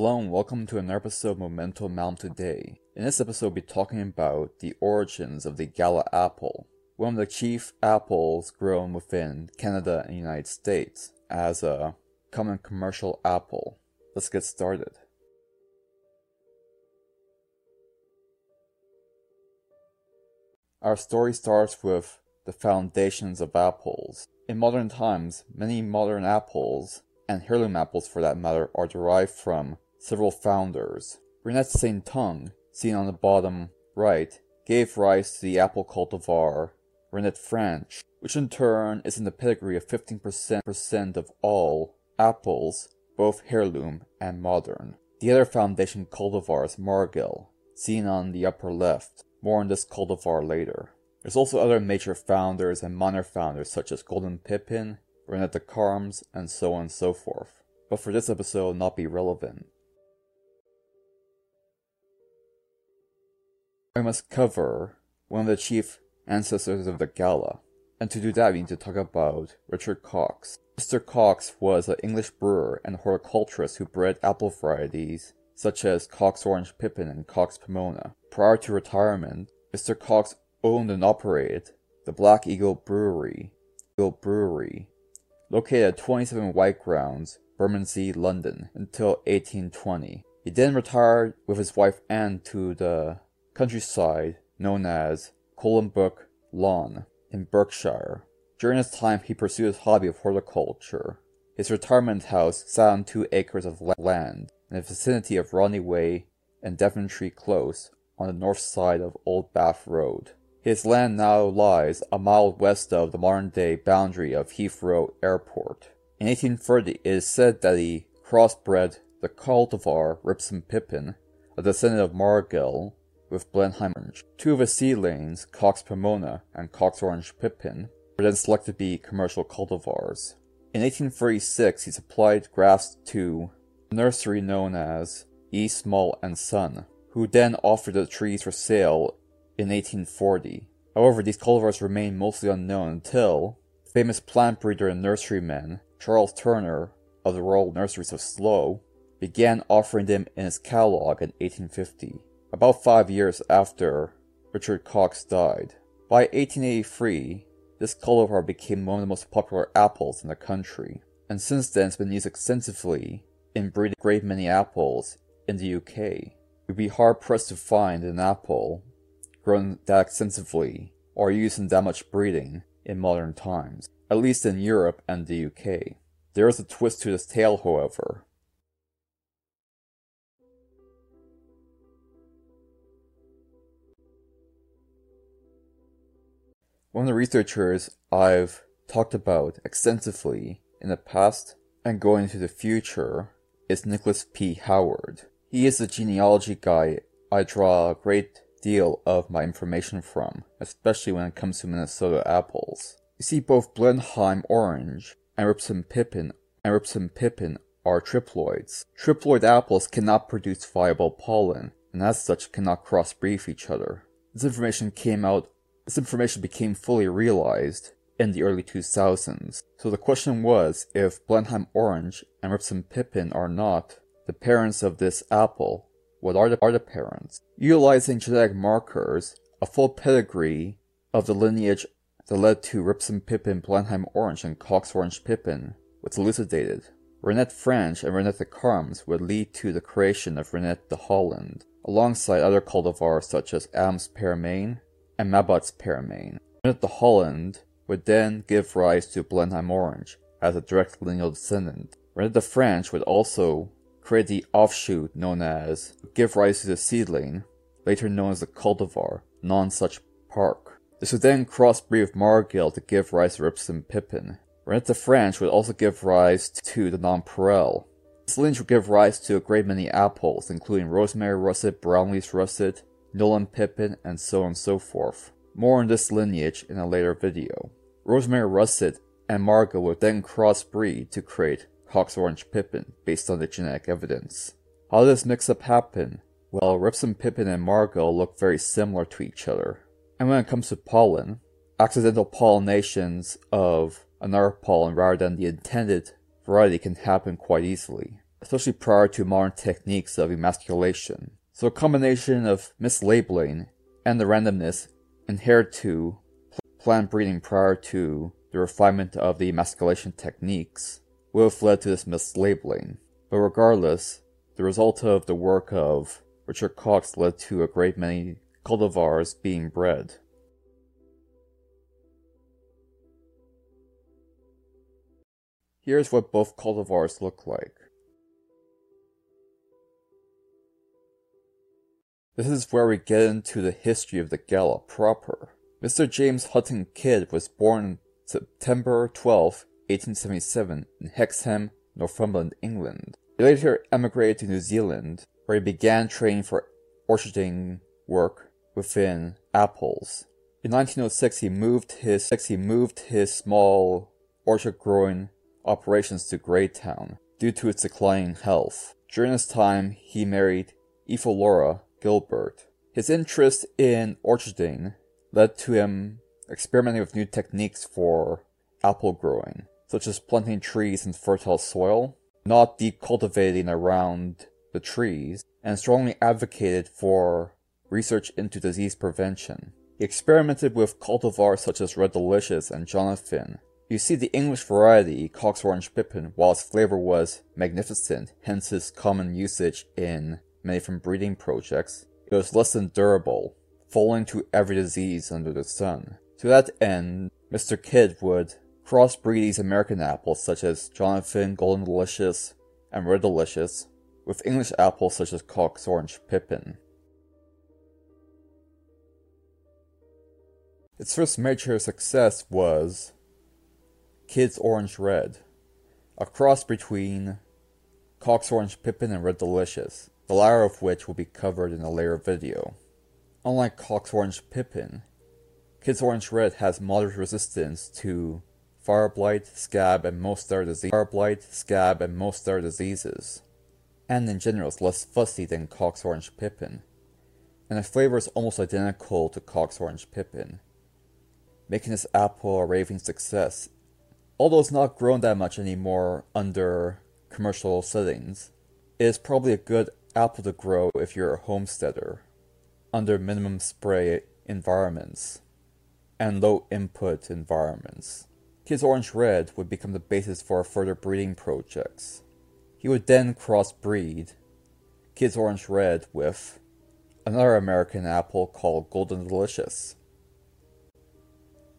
Hello and welcome to another episode of Momento Malum today. In this episode, we'll be talking about the origins of the Gala apple, one of the chief apples grown within Canada and the United States as a common commercial apple. Let's get started. Our story starts with the foundations of apples. In modern times, many modern apples and heirloom apples for that matter, are derived from several founders. Renette Saint Tonge, seen on the bottom right, gave rise to the apple cultivar Renette French, which in turn is in the pedigree of 15% of all apples, both heirloom and modern. The other foundation cultivar is seen on the upper left. More on this cultivar later. There's also other major founders and minor founders such as Golden Pippin, Renette de Carmes, and so on and so forth, but for this episode not be relevant. I must cover one of the chief ancestors of the Gala, and to do that we need to talk about Richard Cox. Mr. Cox was an English brewer and horticulturist who bred apple varieties such as Cox Orange Pippin and Cox Pomona. Prior to retirement, Mr. Cox owned and operated the Black Eagle Brewery, Eagle Brewery located at 27 White Grounds, Bermondsey, London, until 1820. He then retired with his wife Anne to the countryside known as Colnbrook Lawn in Berkshire. During this time, he pursued his hobby of horticulture. His retirement house sat on two acres of land in the vicinity of Rodney Way and Devontree Close on the north side of Old Bath Road. His land now lies a mile west of the modern-day boundary of Heathrow Airport. In 1830, it is said that he crossbred the cultivar Ribston Pippin, a descendant of Margil, with Blenheim Orange. Two of his seedlings, Cox Pomona and Cox Orange Pippin, were then selected to be commercial cultivars. In 1836, he supplied grafts to a nursery known as E. Small and Son, who then offered the trees for sale in 1840. However, these cultivars remained mostly unknown until famous plant breeder and nurseryman Charles Turner of the Royal Nurseries of Slough began offering them in his catalogue in 1850, about five years after Richard Cox died. By 1883, this cultivar became one of the most popular apples in the country, and since then it's been used extensively in breeding a great many apples in the UK. Would be hard pressed to find an apple grown that extensively or used in that much breeding in modern times, at least in Europe and the UK. There is a twist to this tale, however. One of the researchers I've talked about extensively in the past and going into the future is Nicholas P. Howard. He is the genealogy guy I draw a great deal of my information from, especially when it comes to Minnesota apples. You see, both Blenheim Orange and Ribston Pippin and Ribston Pippin are triploids. Triploid apples cannot produce viable pollen, and as such cannot crossbreed each other. This information came out, this information became fully realized in the early 2000s. So the question was if Blenheim Orange and Ribston Pippin are not the parents of this apple, what are the, are the parents? Utilizing genetic markers, a full pedigree of the lineage that led to Ribston Pippin, Blenheim Orange, and Cox Orange Pippin was elucidated. Renette French and Renette de Carmes would lead to the creation of Renette de Holland, alongside other cultivars such as Adams Pearmain and Mabbott's Pearmain. De Holland would then give rise to Blenheim Orange as a direct lineal descendant. Renette de Franche would also create the offshoot known as give rise to the seedling, later known as the cultivar, Nonsuch Park. This would then crossbreed with Margil to give rise to Ribston Pippin. Renette de Franche would also give rise to the Nonpareil. This lineage would give rise to a great many apples, including Rosemary Russet, Brownlees Russet, Nolan Pippin, and so on and so forth. More on this lineage in a later video. Rosemary Russet and Margot would then crossbreed to create Cox Orange Pippin based on the genetic evidence. How did this mix-up happen? Well, Ribston Pippin and Margot look very similar to each other. And when it comes to pollen, accidental pollinations of another pollen rather than the intended variety can happen quite easily. especially prior to modern techniques of emasculation. So a combination of mislabeling and the randomness inherent to plant breeding prior to the refinement of the emasculation techniques would have led to this mislabeling. But regardless, the result of the work of Richard Cox led to a great many cultivars being bred. Here's what both cultivars look like. This is where we get into the history of the Gala proper. Mr. James Hutton Kidd was born September 12, 1877 in Hexham, Northumberland, England. He later emigrated to New Zealand, where he began training for orcharding work within apples. In 1906, he moved his he moved his small orchard growing operations to Greytown due to its declining health. During this time, he married Laura Gilbert. His interest in orcharding led to him experimenting with new techniques for apple growing, such as planting trees in fertile soil, not decultivating around the trees, and strongly advocated for research into disease prevention. He experimented with cultivars such as Red Delicious and Jonathan. You see the English variety, Cox Orange Pippin, while its flavor was magnificent, hence its common usage in many from breeding projects, it was less than durable, falling to every disease under the sun. To that end, Mr. Kidd would crossbreed these American apples such as Jonathan Golden Delicious and Red Delicious with English apples such as Cox Orange Pippin. Its first major success was Kidd's Orange Red, a cross between Cox Orange Pippin and Red Delicious, the latter of which will be covered in a later video. Unlike Cox Orange Pippin, Kidd's Orange Red has moderate resistance to fire blight, scab, and most other diseases. Fire blight, scab, and most other diseases, and in general is less fussy than Cox Orange Pippin, and the flavor is almost identical to Cox Orange Pippin, making this apple a raving success. Although it's not grown that much anymore under commercial settings, it is probably a good apple to grow if you're a homesteader, under minimum spray environments, and low input environments. Kidd's Orange Red would become the basis for further breeding projects. He would then crossbreed Kidd's Orange Red with another American apple called Golden Delicious.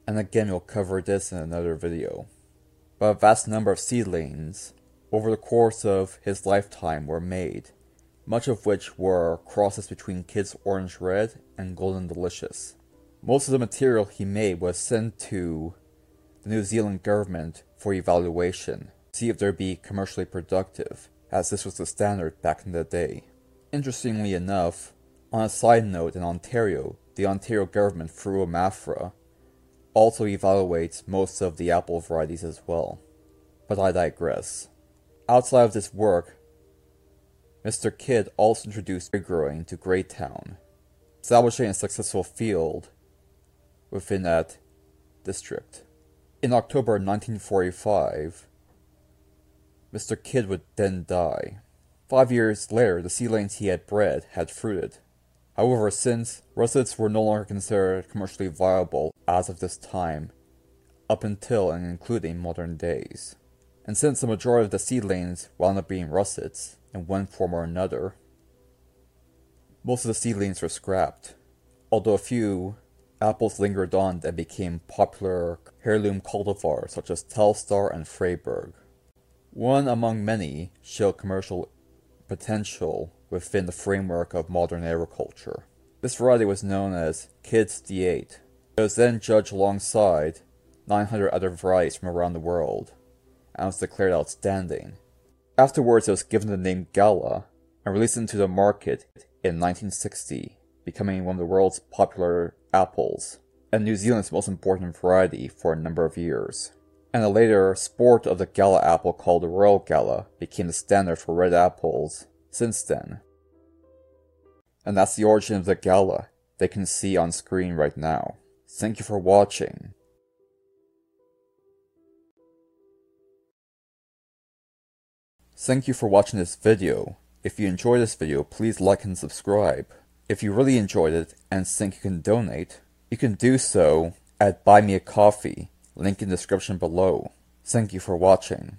And again, we'll cover this in another video. But a vast number of seedlings over the course of his lifetime were made much of which were crosses between Kidd's Orange Red and Golden Delicious. Most of the material he made was sent to the New Zealand government for evaluation, see if they'd be commercially productive, as this was the standard back in the day. Interestingly enough, on a side note in Ontario, the Ontario government through OMAFRA also evaluates most of the apple varieties as well. But I digress. Outside of this work, Mr. Kidd also introduced grape growing to Greytown, establishing a successful field within that district. In October 1945, Mr. Kidd would then die. Five years later, the seedlings he had bred had fruited. However, since russets were no longer considered commercially viable as of this time, up until and including modern days, and since the majority of the seedlings wound up being russets, in one form or another. Most of the seedlings were scrapped, although a few apples lingered on and became popular heirloom cultivars such as Telstar and Freyberg. One among many showed commercial potential within the framework of modern agriculture. This variety was known as Kidd's D8. It was then judged alongside 900 other varieties from around the world, and was declared outstanding. Afterwards, it was given the name Gala and released into the market in 1960, becoming one of the world's popular apples and New Zealand's most important variety for a number of years. And the later sport of the Gala apple called the Royal Gala became the standard for red apples since then. And that's the origin of the Gala they can see on screen right now. Thank you for watching. Thank you for watching this video. If you enjoyed this video, please like and subscribe. If you really enjoyed it and think you can donate, you can do so at Buy Me a Coffee, link in the description below. Thank you for watching.